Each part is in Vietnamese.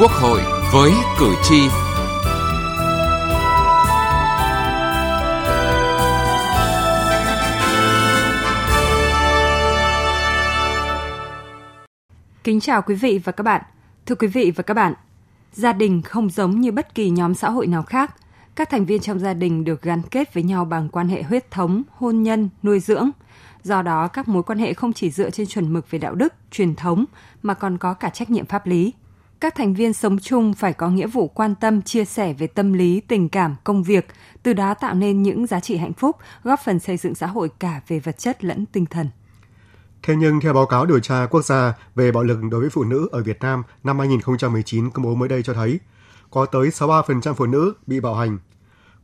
Quốc hội với cử tri. Kính chào quý vị và các bạn. Thưa quý vị và các bạn, gia đình không giống như bất kỳ nhóm xã hội nào khác. Các thành viên trong gia đình được gắn kết với nhau bằng quan hệ huyết thống, hôn nhân, nuôi dưỡng. Do đó, các mối quan hệ không chỉ dựa trên chuẩn mực về đạo đức, truyền thống mà còn có cả trách nhiệm pháp lý. Các thành viên sống chung phải có nghĩa vụ quan tâm, chia sẻ về tâm lý, tình cảm, công việc, từ đó tạo nên những giá trị hạnh phúc, góp phần xây dựng xã hội cả về vật chất lẫn tinh thần. Thế nhưng theo báo cáo điều tra quốc gia về bạo lực đối với phụ nữ ở Việt Nam năm 2019 công bố mới đây cho thấy, có tới 63% phụ nữ bị bạo hành.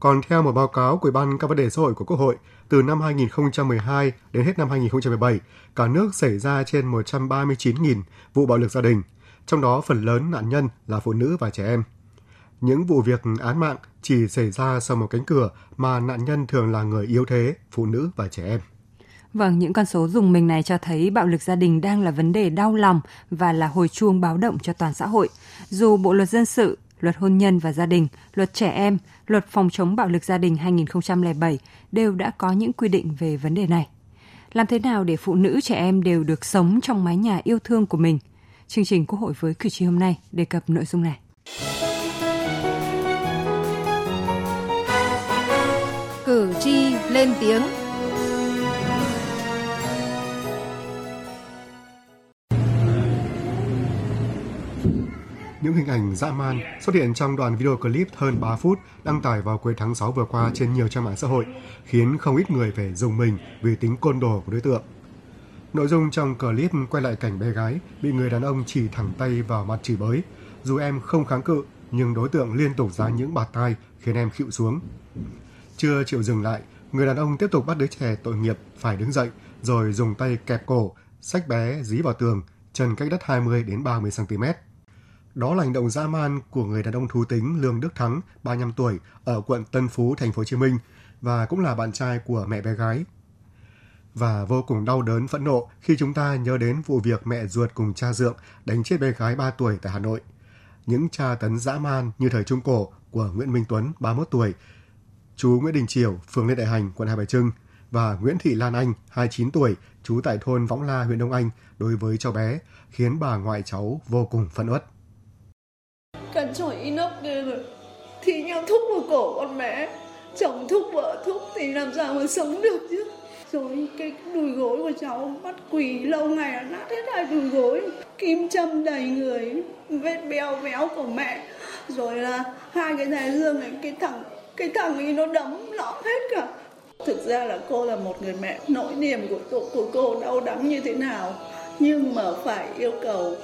Còn theo một báo cáo của Ủy ban các vấn đề xã hội của Quốc hội, từ năm 2012 đến hết năm 2017, cả nước xảy ra trên 139.000 vụ bạo lực gia đình, trong đó phần lớn nạn nhân là phụ nữ và trẻ em. Những vụ việc án mạng chỉ xảy ra sau một cánh cửa mà nạn nhân thường là người yếu thế, phụ nữ và trẻ em. Vâng, những con số dùng mình này cho thấy bạo lực gia đình đang là vấn đề đau lòng và là hồi chuông báo động cho toàn xã hội. Dù Bộ luật dân sự, luật hôn nhân và gia đình, luật trẻ em, luật phòng chống bạo lực gia đình 2007 đều đã có những quy định về vấn đề này. Làm thế nào để phụ nữ trẻ em đều được sống trong mái nhà yêu thương của mình? Chương trình Quốc hội với cử tri hôm nay đề cập nội dung này. Cử tri lên tiếng Những hình ảnh dã man xuất hiện trong đoạn video clip hơn 3 phút đăng tải vào cuối tháng 6 vừa qua trên nhiều trang mạng xã hội, khiến không ít người phải dùng mình vì tính côn đồ của đối tượng. Nội dung trong clip quay lại cảnh bé gái bị người đàn ông chỉ thẳng tay vào mặt chửi bới. Dù em không kháng cự, nhưng đối tượng liên tục ra những bạt tai khiến em khịu xuống. Chưa chịu dừng lại, người đàn ông tiếp tục bắt đứa trẻ tội nghiệp phải đứng dậy, rồi dùng tay kẹp cổ, sách bé dí vào tường, chân cách đất 20 đến 30 cm. Đó là hành động dã man của người đàn ông thú tính Lương Đức Thắng, 35 tuổi, ở quận Tân Phú, thành phố Hồ Chí Minh và cũng là bạn trai của mẹ bé gái. Và vô cùng đau đớn phẫn nộ khi chúng ta nhớ đến vụ việc mẹ ruột cùng cha dượng đánh chết bé gái 3 tuổi tại Hà Nội. Những tra tấn dã man như thời Trung Cổ của Nguyễn Minh Tuấn, 31 tuổi, chú Nguyễn Đình Triều, phường Lê Đại Hành, quận Hai Bà Trưng và Nguyễn Thị Lan Anh, 29 tuổi, trú tại thôn Võng La, huyện Đông Anh đối với cháu bé, khiến bà ngoại cháu vô cùng phẫn uất. Cắn chổi inox kia rồi. Thì nhau thúc vào cổ con bé chồng thúc vợ thúc thì làm sao mà sống được chứ? Rồi cái đùi gối của cháu bắt quỳ lâu ngày là nát hết hai đùi gối. Kim châm đầy người vết béo béo của mẹ. Rồi là hai cái thái dương này cái thằng cái thằng ấy nó đấm lõm hết cả. Thực ra là cô là một người mẹ nỗi niềm của cô, của cô đau đắng như thế nào? Nhưng mà phải yêu cầu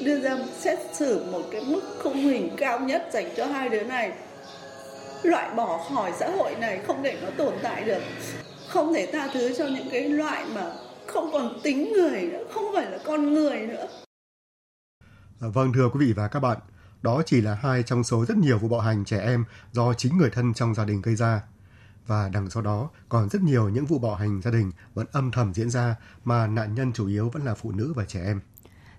đưa ra xét xử một cái mức khung hình cao nhất dành cho hai đứa này. Loại bỏ khỏi xã hội này không để nó tồn tại được không thể tha thứ cho những cái loại mà không còn tính người nữa không phải là con người nữa à, Vâng thưa quý vị và các bạn, đó chỉ là hai trong số rất nhiều vụ bạo hành trẻ em do chính người thân trong gia đình gây ra. Và đằng sau đó còn rất nhiều những vụ bạo hành gia đình vẫn âm thầm diễn ra mà nạn nhân chủ yếu vẫn là phụ nữ và trẻ em.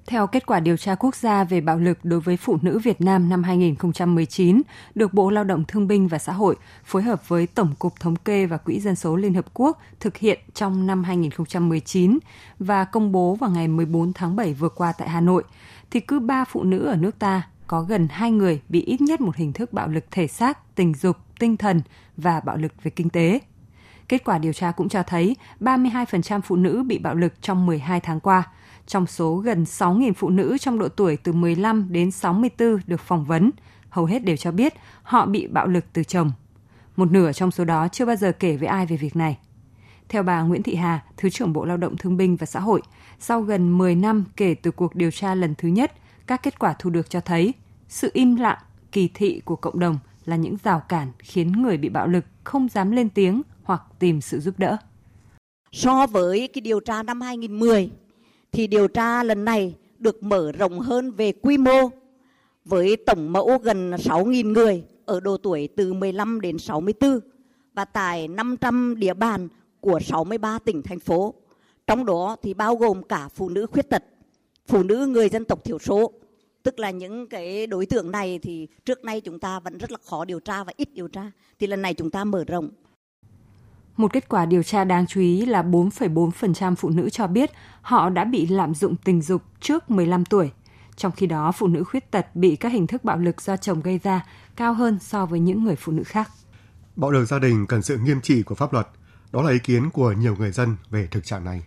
Theo kết quả điều tra quốc gia về bạo lực đối với phụ nữ Việt Nam năm 2019, được Bộ Lao động Thương binh và Xã hội phối hợp với Tổng cục Thống kê và Quỹ Dân số Liên Hợp Quốc thực hiện trong năm 2019 và công bố vào ngày 14 tháng 7 vừa qua tại Hà Nội, thì cứ 3 phụ nữ ở nước ta có gần 2 người bị ít nhất một hình thức bạo lực thể xác, tình dục, tinh thần và bạo lực về kinh tế. Kết quả điều tra cũng cho thấy 32% phụ nữ bị bạo lực trong 12 tháng qua – trong số gần 6.000 phụ nữ trong độ tuổi từ 15 đến 64 được phỏng vấn, hầu hết đều cho biết họ bị bạo lực từ chồng. Một nửa trong số đó chưa bao giờ kể với ai về việc này. Theo bà Nguyễn Thị Hà, Thứ trưởng Bộ Lao động Thương binh và Xã hội, sau gần 10 năm kể từ cuộc điều tra lần thứ nhất, các kết quả thu được cho thấy sự im lặng, kỳ thị của cộng đồng là những rào cản khiến người bị bạo lực không dám lên tiếng hoặc tìm sự giúp đỡ. So với cái điều tra năm 2010 thì điều tra lần này được mở rộng hơn về quy mô với tổng mẫu gần 6.000 người ở độ tuổi từ 15 đến 64 và tại 500 địa bàn của 63 tỉnh thành phố. Trong đó thì bao gồm cả phụ nữ khuyết tật, phụ nữ người dân tộc thiểu số, tức là những cái đối tượng này thì trước nay chúng ta vẫn rất là khó điều tra và ít điều tra. Thì lần này chúng ta mở rộng một kết quả điều tra đáng chú ý là 4,4% phụ nữ cho biết họ đã bị lạm dụng tình dục trước 15 tuổi. Trong khi đó, phụ nữ khuyết tật bị các hình thức bạo lực do chồng gây ra cao hơn so với những người phụ nữ khác. Bạo lực gia đình cần sự nghiêm trị của pháp luật. Đó là ý kiến của nhiều người dân về thực trạng này.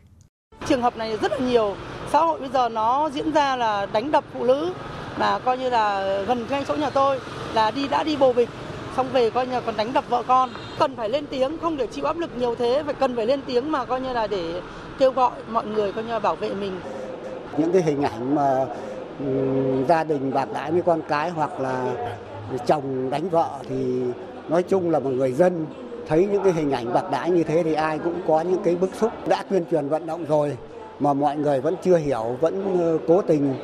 Trường hợp này rất là nhiều. Xã hội bây giờ nó diễn ra là đánh đập phụ nữ mà coi như là gần ngay chỗ nhà tôi là đi đã đi bồ bịch xong về coi như là còn đánh đập vợ con. Cần phải lên tiếng không để chịu áp lực nhiều thế. Phải cần phải lên tiếng mà coi như là để kêu gọi mọi người coi như là bảo vệ mình. Những cái hình ảnh mà gia đình bạc đãi với con cái hoặc là chồng đánh vợ thì nói chung là một người dân thấy những cái hình ảnh bạc đãi như thế thì ai cũng có những cái bức xúc. Đã tuyên truyền vận động rồi mà mọi người vẫn chưa hiểu vẫn cố tình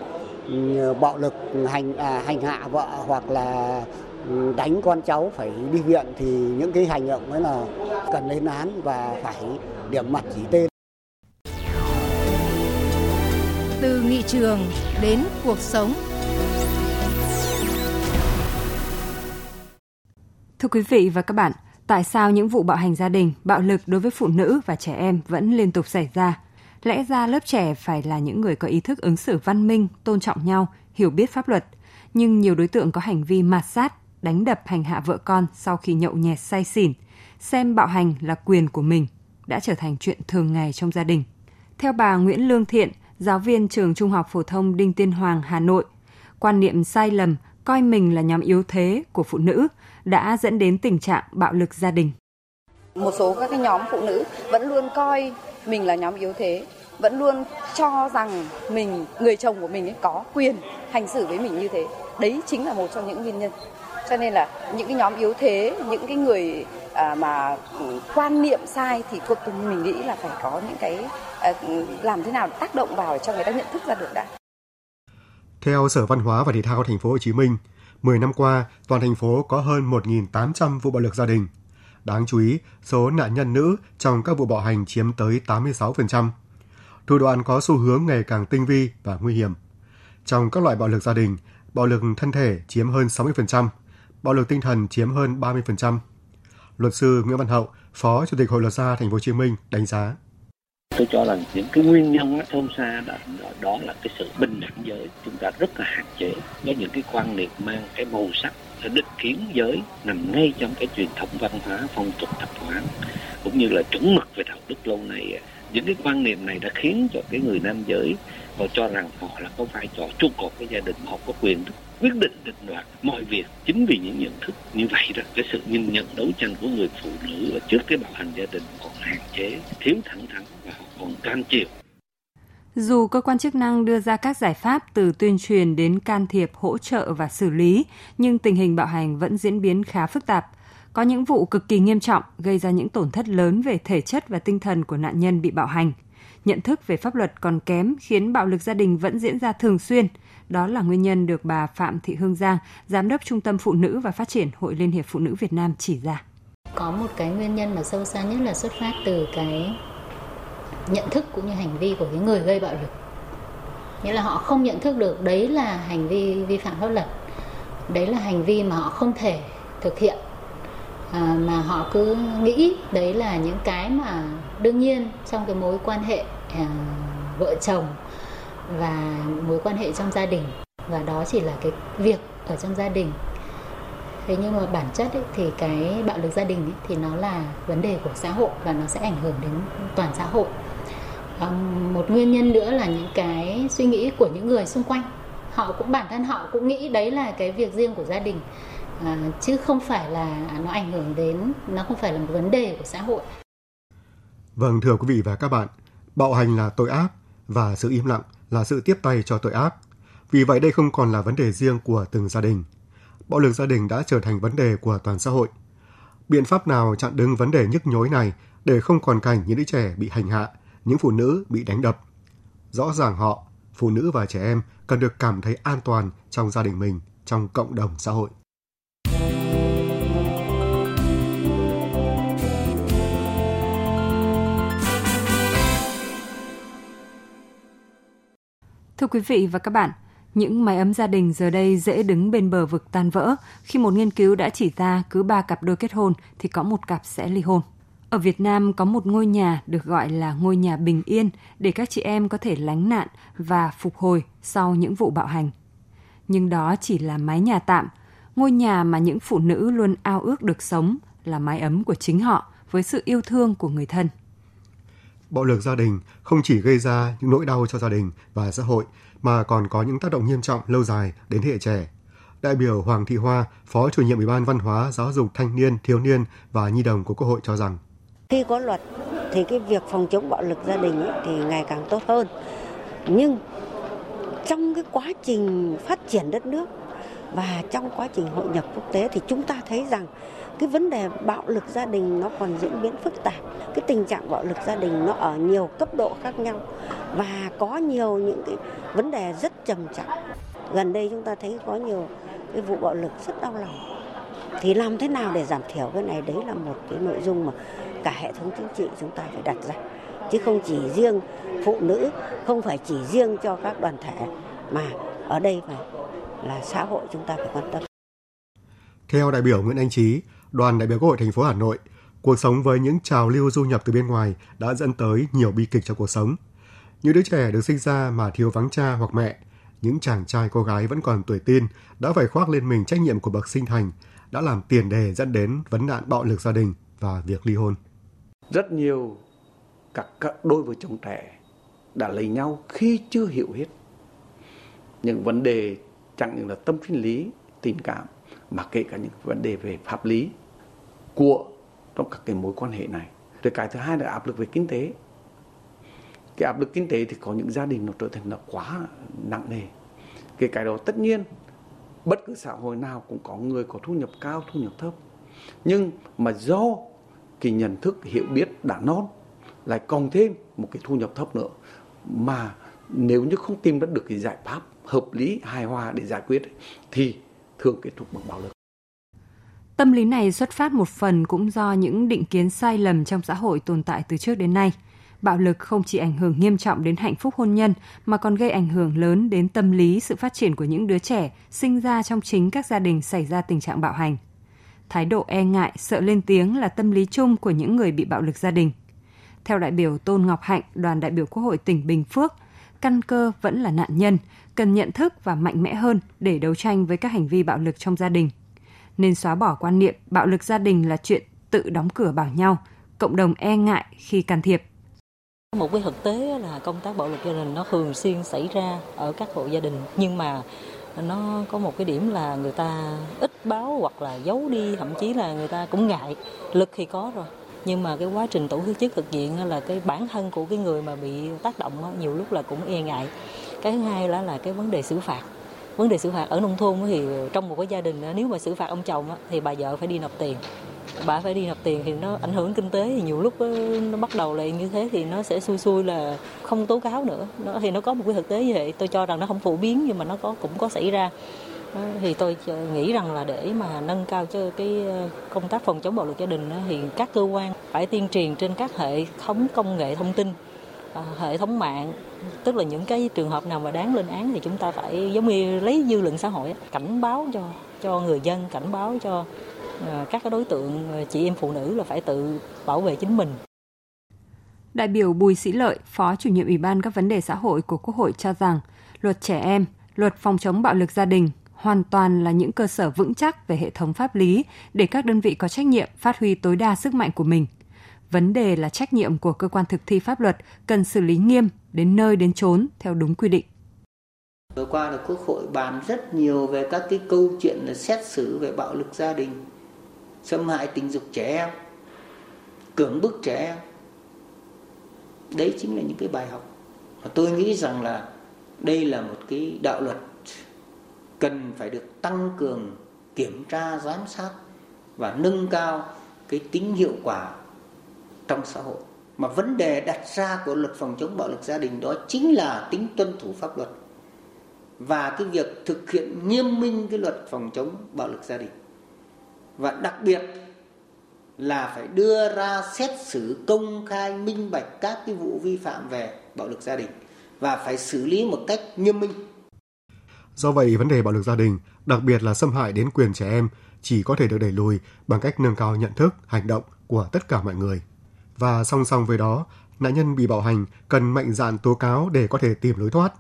bạo lực hành à, hành hạ vợ hoặc là đánh con cháu phải đi viện thì những cái hành động ấy là cần lên án và phải điểm mặt chỉ tên. Từ nghị trường đến cuộc sống. Thưa quý vị và các bạn, tại sao những vụ bạo hành gia đình, bạo lực đối với phụ nữ và trẻ em vẫn liên tục xảy ra? Lẽ ra lớp trẻ phải là những người có ý thức ứng xử văn minh, tôn trọng nhau, hiểu biết pháp luật, nhưng nhiều đối tượng có hành vi mạt sát, đánh đập hành hạ vợ con sau khi nhậu nhẹt say xỉn, xem bạo hành là quyền của mình, đã trở thành chuyện thường ngày trong gia đình. Theo bà Nguyễn Lương Thiện, giáo viên trường Trung học phổ thông Đinh Tiên Hoàng, Hà Nội, quan niệm sai lầm coi mình là nhóm yếu thế của phụ nữ đã dẫn đến tình trạng bạo lực gia đình. Một số các cái nhóm phụ nữ vẫn luôn coi mình là nhóm yếu thế, vẫn luôn cho rằng mình người chồng của mình ấy có quyền hành xử với mình như thế. Đấy chính là một trong những nguyên nhân cho nên là những cái nhóm yếu thế những cái người à, mà quan niệm sai thì cuộc mình nghĩ là phải có những cái à, làm thế nào tác động vào cho người ta nhận thức ra được đã. Theo Sở Văn hóa và Thể thao Thành phố Hồ Chí Minh, 10 năm qua, toàn thành phố có hơn 1.800 vụ bạo lực gia đình. Đáng chú ý, số nạn nhân nữ trong các vụ bạo hành chiếm tới 86%. Thủ đoạn có xu hướng ngày càng tinh vi và nguy hiểm. Trong các loại bạo lực gia đình, bạo lực thân thể chiếm hơn 60%, bạo lực tinh thần chiếm hơn 30%. Luật sư Nguyễn Văn Hậu, Phó Chủ tịch Hội luật gia Thành phố Hồ Chí Minh đánh giá. Tôi cho rằng những cái nguyên nhân sâu xa đó, đó là cái sự bình đẳng giới chúng ta rất là hạn chế. Với những cái quan niệm mang cái màu sắc định kiến giới nằm ngay trong cái truyền thống văn hóa phong tục tập quán cũng như là chuẩn mực về đạo đức lâu nay những cái quan niệm này đã khiến cho cái người nam giới họ cho rằng họ là có vai trò trụ cột cái gia đình họ có quyền quyết định định đoạt mọi việc chính vì những nhận thức như vậy đó cái sự nhìn nhận đấu tranh của người phụ nữ và trước cái bạo hành gia đình còn hạn chế thiếu thẳng thắn và còn can chịu dù cơ quan chức năng đưa ra các giải pháp từ tuyên truyền đến can thiệp, hỗ trợ và xử lý, nhưng tình hình bạo hành vẫn diễn biến khá phức tạp. Có những vụ cực kỳ nghiêm trọng gây ra những tổn thất lớn về thể chất và tinh thần của nạn nhân bị bạo hành. Nhận thức về pháp luật còn kém khiến bạo lực gia đình vẫn diễn ra thường xuyên. Đó là nguyên nhân được bà Phạm Thị Hương Giang, Giám đốc Trung tâm Phụ nữ và Phát triển Hội Liên hiệp Phụ nữ Việt Nam chỉ ra. Có một cái nguyên nhân mà sâu xa nhất là xuất phát từ cái nhận thức cũng như hành vi của cái người gây bạo lực. Nghĩa là họ không nhận thức được đấy là hành vi vi phạm pháp luật. Đấy là hành vi mà họ không thể thực hiện à, mà họ cứ nghĩ đấy là những cái mà đương nhiên trong cái mối quan hệ à, vợ chồng và mối quan hệ trong gia đình. Và đó chỉ là cái việc ở trong gia đình. Thế nhưng mà bản chất ấy, thì cái bạo lực gia đình ấy, thì nó là vấn đề của xã hội và nó sẽ ảnh hưởng đến toàn xã hội. À, một nguyên nhân nữa là những cái suy nghĩ của những người xung quanh. Họ cũng bản thân họ cũng nghĩ đấy là cái việc riêng của gia đình. À, chứ không phải là nó ảnh hưởng đến nó không phải là một vấn đề của xã hội. Vâng thưa quý vị và các bạn, bạo hành là tội ác và sự im lặng là sự tiếp tay cho tội ác. Vì vậy đây không còn là vấn đề riêng của từng gia đình. Bạo lực gia đình đã trở thành vấn đề của toàn xã hội. Biện pháp nào chặn đứng vấn đề nhức nhối này để không còn cảnh những đứa trẻ bị hành hạ, những phụ nữ bị đánh đập? Rõ ràng họ, phụ nữ và trẻ em cần được cảm thấy an toàn trong gia đình mình, trong cộng đồng xã hội. Thưa quý vị và các bạn, Những mái ấm gia đình giờ đây dễ đứng bên bờ vực tan vỡ khi một nghiên cứu đã chỉ ra cứ ba cặp đôi kết hôn thì có một cặp sẽ ly hôn. Ở Việt Nam có một ngôi nhà được gọi là ngôi nhà bình yên để các chị em có thể lánh nạn và phục hồi sau những vụ bạo hành. Nhưng đó chỉ là mái nhà tạm, ngôi nhà mà những phụ nữ luôn ao ước được sống là mái ấm của chính họ với sự yêu thương của người thân. Bạo lực gia đình không chỉ gây ra những nỗi đau cho gia đình và xã hội mà còn có những tác động nghiêm trọng lâu dài đến thế hệ trẻ. Đại biểu Hoàng Thị Hoa, Phó chủ nhiệm Ủy ban Văn hóa, Giáo dục Thanh niên, Thiếu niên và Nhi đồng của Quốc hội cho rằng khi có luật thì cái việc phòng chống bạo lực gia đình ấy thì ngày càng tốt hơn. Nhưng trong cái quá trình phát triển đất nước và trong quá trình hội nhập quốc tế thì chúng ta thấy rằng cái vấn đề bạo lực gia đình nó còn diễn biến phức tạp. Cái tình trạng bạo lực gia đình nó ở nhiều cấp độ khác nhau và có nhiều những cái vấn đề rất trầm trọng. Gần đây chúng ta thấy có nhiều cái vụ bạo lực rất đau lòng. Thì làm thế nào để giảm thiểu cái này? Đấy là một cái nội dung mà cả hệ thống chính trị chúng ta phải đặt ra. Chứ không chỉ riêng phụ nữ không phải chỉ riêng cho các đoàn thể mà ở đây phải là xã hội chúng ta phải quan tâm. Theo đại biểu Nguyễn Anh Trí, đoàn đại biểu Quốc hội thành phố Hà Nội, cuộc sống với những trào lưu du nhập từ bên ngoài đã dẫn tới nhiều bi kịch trong cuộc sống. Những đứa trẻ được sinh ra mà thiếu vắng cha hoặc mẹ, những chàng trai cô gái vẫn còn tuổi tin đã phải khoác lên mình trách nhiệm của bậc sinh thành, đã làm tiền đề dẫn đến vấn nạn bạo lực gia đình và việc ly hôn. Rất nhiều các, các đôi vợ chồng trẻ đã lấy nhau khi chưa hiểu hết những vấn đề chẳng những là tâm sinh lý, tình cảm mà kể cả những vấn đề về pháp lý của trong các cái mối quan hệ này. Rồi cái thứ hai là áp lực về kinh tế. Cái áp lực kinh tế thì có những gia đình nó trở thành là quá nặng nề. Cái cái đó tất nhiên bất cứ xã hội nào cũng có người có thu nhập cao, thu nhập thấp. Nhưng mà do cái nhận thức hiểu biết đã non lại còn thêm một cái thu nhập thấp nữa mà nếu như không tìm ra được cái giải pháp hợp lý hài hòa để giải quyết thì thường kết thúc bằng bạo lực. Tâm lý này xuất phát một phần cũng do những định kiến sai lầm trong xã hội tồn tại từ trước đến nay. Bạo lực không chỉ ảnh hưởng nghiêm trọng đến hạnh phúc hôn nhân mà còn gây ảnh hưởng lớn đến tâm lý sự phát triển của những đứa trẻ sinh ra trong chính các gia đình xảy ra tình trạng bạo hành. Thái độ e ngại, sợ lên tiếng là tâm lý chung của những người bị bạo lực gia đình. Theo đại biểu Tôn Ngọc Hạnh, đoàn đại biểu Quốc hội tỉnh Bình Phước, căn cơ vẫn là nạn nhân, cần nhận thức và mạnh mẽ hơn để đấu tranh với các hành vi bạo lực trong gia đình. Nên xóa bỏ quan niệm bạo lực gia đình là chuyện tự đóng cửa bảo nhau, cộng đồng e ngại khi can thiệp. Một cái thực tế là công tác bạo lực gia đình nó thường xuyên xảy ra ở các hộ gia đình nhưng mà nó có một cái điểm là người ta ít báo hoặc là giấu đi thậm chí là người ta cũng ngại lực thì có rồi nhưng mà cái quá trình tổ chức thực hiện là cái bản thân của cái người mà bị tác động nhiều lúc là cũng e ngại. Cái thứ hai là là cái vấn đề xử phạt. Vấn đề xử phạt ở nông thôn thì trong một cái gia đình nếu mà xử phạt ông chồng thì bà vợ phải đi nộp tiền. Bà phải đi nộp tiền thì nó ảnh hưởng kinh tế thì nhiều lúc nó bắt đầu lại như thế thì nó sẽ xui xui là không tố cáo nữa. Nó, thì nó có một cái thực tế như vậy. Tôi cho rằng nó không phổ biến nhưng mà nó có, cũng có xảy ra thì tôi nghĩ rằng là để mà nâng cao cho cái ờ, công tác phòng chống bạo lực gia đình thì các cơ quan phải tuyên truyền trên các hệ thống công nghệ thông tin ờ, hệ thống mạng. Tức là những cái trường hợp nào mà đáng lên án thì chúng ta phải giống như lấy dư luận xã hội cảnh báo cho cho người dân cảnh báo cho ờ, các đối tượng chị em phụ nữ là phải tự bảo vệ chính mình. Đại biểu Bùi Sĩ Lợi, Phó chủ nhiệm Ủy ban các vấn đề xã hội của Quốc hội cho rằng luật trẻ em, luật phòng chống bạo lực gia đình hoàn toàn là những cơ sở vững chắc về hệ thống pháp lý để các đơn vị có trách nhiệm phát huy tối đa sức mạnh của mình. Vấn đề là trách nhiệm của cơ quan thực thi pháp luật cần xử lý nghiêm đến nơi đến chốn theo đúng quy định. Vừa qua là Quốc hội bàn rất nhiều về các cái câu chuyện là xét xử về bạo lực gia đình, xâm hại tình dục trẻ em, cưỡng bức trẻ em. Đấy chính là những cái bài học. Và tôi nghĩ rằng là đây là một cái đạo luật cần phải được tăng cường kiểm tra, giám sát và nâng cao cái tính hiệu quả trong xã hội. Mà vấn đề đặt ra của luật phòng chống bạo lực gia đình đó chính là tính tuân thủ pháp luật và cái việc thực hiện nghiêm minh cái luật phòng chống bạo lực gia đình. Và đặc biệt là phải đưa ra xét xử công khai, minh bạch các cái vụ vi phạm về bạo lực gia đình và phải xử lý một cách nghiêm minh. Do vậy, vấn đề bạo lực gia đình, đặc biệt là xâm hại đến quyền trẻ em, chỉ có thể được đẩy lùi bằng cách nâng cao nhận thức, hành động của tất cả mọi người. Và song song với đó, nạn nhân bị bạo hành cần mạnh dạn tố cáo để có thể tìm lối thoát.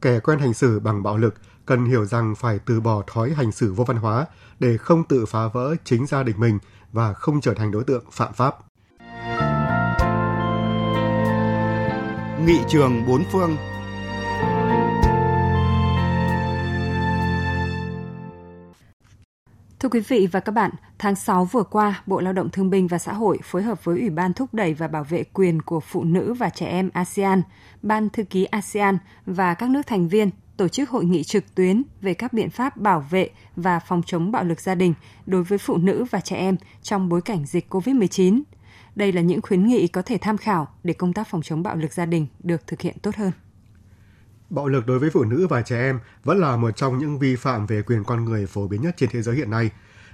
Kẻ quen hành xử bằng bạo lực cần hiểu rằng phải từ bỏ thói hành xử vô văn hóa để không tự phá vỡ chính gia đình mình và không trở thành đối tượng phạm pháp. Nghị trường bốn phương Thưa quý vị và các bạn, tháng 6 vừa qua, Bộ Lao động Thương binh và Xã hội phối hợp với Ủy ban thúc đẩy và bảo vệ quyền của phụ nữ và trẻ em ASEAN, Ban thư ký ASEAN và các nước thành viên tổ chức hội nghị trực tuyến về các biện pháp bảo vệ và phòng chống bạo lực gia đình đối với phụ nữ và trẻ em trong bối cảnh dịch COVID-19. Đây là những khuyến nghị có thể tham khảo để công tác phòng chống bạo lực gia đình được thực hiện tốt hơn. Bạo lực đối với phụ nữ và trẻ em vẫn là một trong những vi phạm về quyền con người phổ biến nhất trên thế giới hiện nay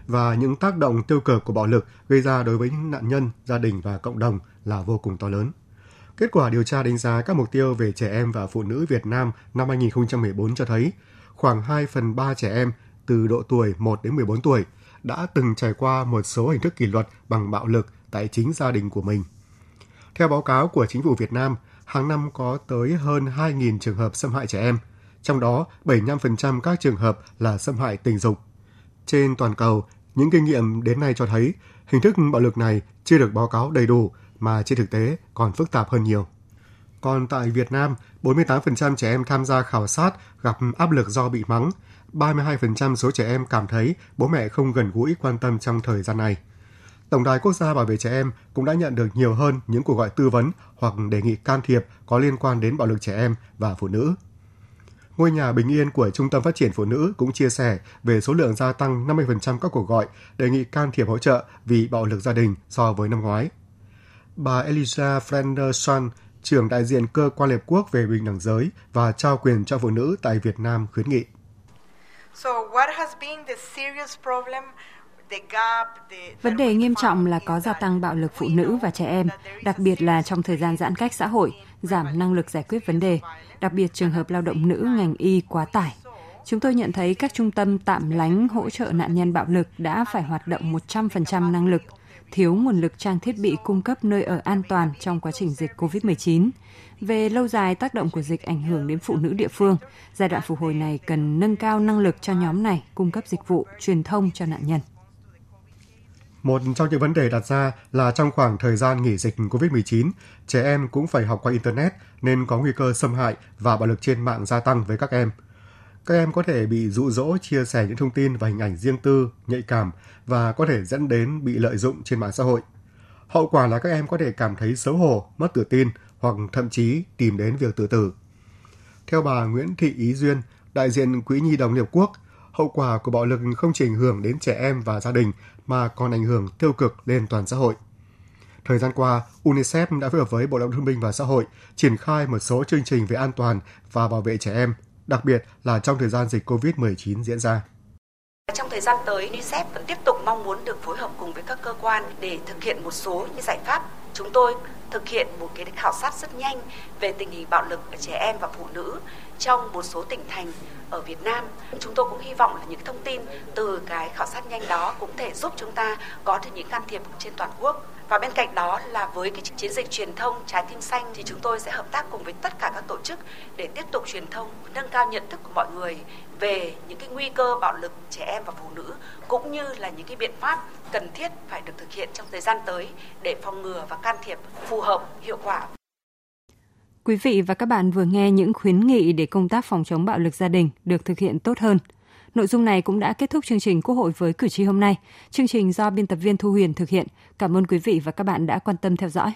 và những tác động tiêu cực của bạo lực gây ra đối với những nạn nhân, gia đình và cộng đồng là vô cùng to lớn. Kết quả điều tra đánh giá các mục tiêu về trẻ em và phụ nữ Việt Nam năm 2014 cho thấy khoảng 2 phần 3 trẻ em từ độ tuổi 1 đến 14 tuổi đã từng trải qua một số hình thức kỷ luật bằng bạo lực tại chính gia đình của mình. Theo báo cáo của chính phủ Việt Nam, hàng năm có tới hơn 2.000 trường hợp xâm hại trẻ em, trong đó 75% các trường hợp là xâm hại tình dục. Trên toàn cầu, những kinh nghiệm đến nay cho thấy hình thức bạo lực này chưa được báo cáo đầy đủ mà trên thực tế còn phức tạp hơn nhiều. Còn tại Việt Nam, 48% trẻ em tham gia khảo sát gặp áp lực do bị mắng, 32% số trẻ em cảm thấy bố mẹ không gần gũi quan tâm trong thời gian này. Tổng đài Quốc gia Bảo vệ trẻ em cũng đã nhận được nhiều hơn những cuộc gọi tư vấn hoặc đề nghị can thiệp có liên quan đến bạo lực trẻ em và phụ nữ. Ngôi nhà bình yên của Trung tâm Phát triển Phụ nữ cũng chia sẻ về số lượng gia tăng 50% các cuộc gọi đề nghị can thiệp hỗ trợ vì bạo lực gia đình so với năm ngoái. Bà Elisa Frenderson, trưởng đại diện cơ quan Liên Hợp Quốc về bình đẳng giới và trao quyền cho phụ nữ tại Việt Nam khuyến nghị. So what has been the serious problem Vấn đề nghiêm trọng là có gia tăng bạo lực phụ nữ và trẻ em, đặc biệt là trong thời gian giãn cách xã hội, giảm năng lực giải quyết vấn đề, đặc biệt trường hợp lao động nữ ngành y quá tải. Chúng tôi nhận thấy các trung tâm tạm lánh hỗ trợ nạn nhân bạo lực đã phải hoạt động 100% năng lực, thiếu nguồn lực trang thiết bị cung cấp nơi ở an toàn trong quá trình dịch COVID-19. Về lâu dài, tác động của dịch ảnh hưởng đến phụ nữ địa phương. Giai đoạn phục hồi này cần nâng cao năng lực cho nhóm này cung cấp dịch vụ, truyền thông cho nạn nhân. Một trong những vấn đề đặt ra là trong khoảng thời gian nghỉ dịch COVID-19, trẻ em cũng phải học qua Internet nên có nguy cơ xâm hại và bạo lực trên mạng gia tăng với các em. Các em có thể bị dụ dỗ chia sẻ những thông tin và hình ảnh riêng tư, nhạy cảm và có thể dẫn đến bị lợi dụng trên mạng xã hội. Hậu quả là các em có thể cảm thấy xấu hổ, mất tự tin hoặc thậm chí tìm đến việc tự tử. Theo bà Nguyễn Thị Ý Duyên, đại diện Quỹ Nhi đồng Liên Hợp Quốc, hậu quả của bạo lực không chỉ ảnh hưởng đến trẻ em và gia đình mà còn ảnh hưởng tiêu cực lên toàn xã hội. Thời gian qua, UNICEF đã phối hợp với Bộ Lao động Thương binh và Xã hội triển khai một số chương trình về an toàn và bảo vệ trẻ em, đặc biệt là trong thời gian dịch COVID-19 diễn ra. Trong thời gian tới, UNICEF vẫn tiếp tục mong muốn được phối hợp cùng với các cơ quan để thực hiện một số những giải pháp. Chúng tôi thực hiện một cái khảo sát rất nhanh về tình hình bạo lực ở trẻ em và phụ nữ trong một số tỉnh thành ở Việt Nam. Chúng tôi cũng hy vọng là những thông tin từ cái khảo sát nhanh đó cũng thể giúp chúng ta có được những can thiệp trên toàn quốc. Và bên cạnh đó là với cái chiến dịch truyền thông trái tim xanh thì chúng tôi sẽ hợp tác cùng với tất cả các tổ chức để tiếp tục truyền thông, nâng cao nhận thức của mọi người về những cái nguy cơ bạo lực trẻ em và phụ nữ cũng như là những cái biện pháp cần thiết phải được thực hiện trong thời gian tới để phòng ngừa và can thiệp phù hợp, hiệu quả Quý vị và các bạn vừa nghe những khuyến nghị để công tác phòng chống bạo lực gia đình được thực hiện tốt hơn. Nội dung này cũng đã kết thúc chương trình Quốc hội với cử tri hôm nay. Chương trình do biên tập viên Thu Huyền thực hiện. Cảm ơn quý vị và các bạn đã quan tâm theo dõi.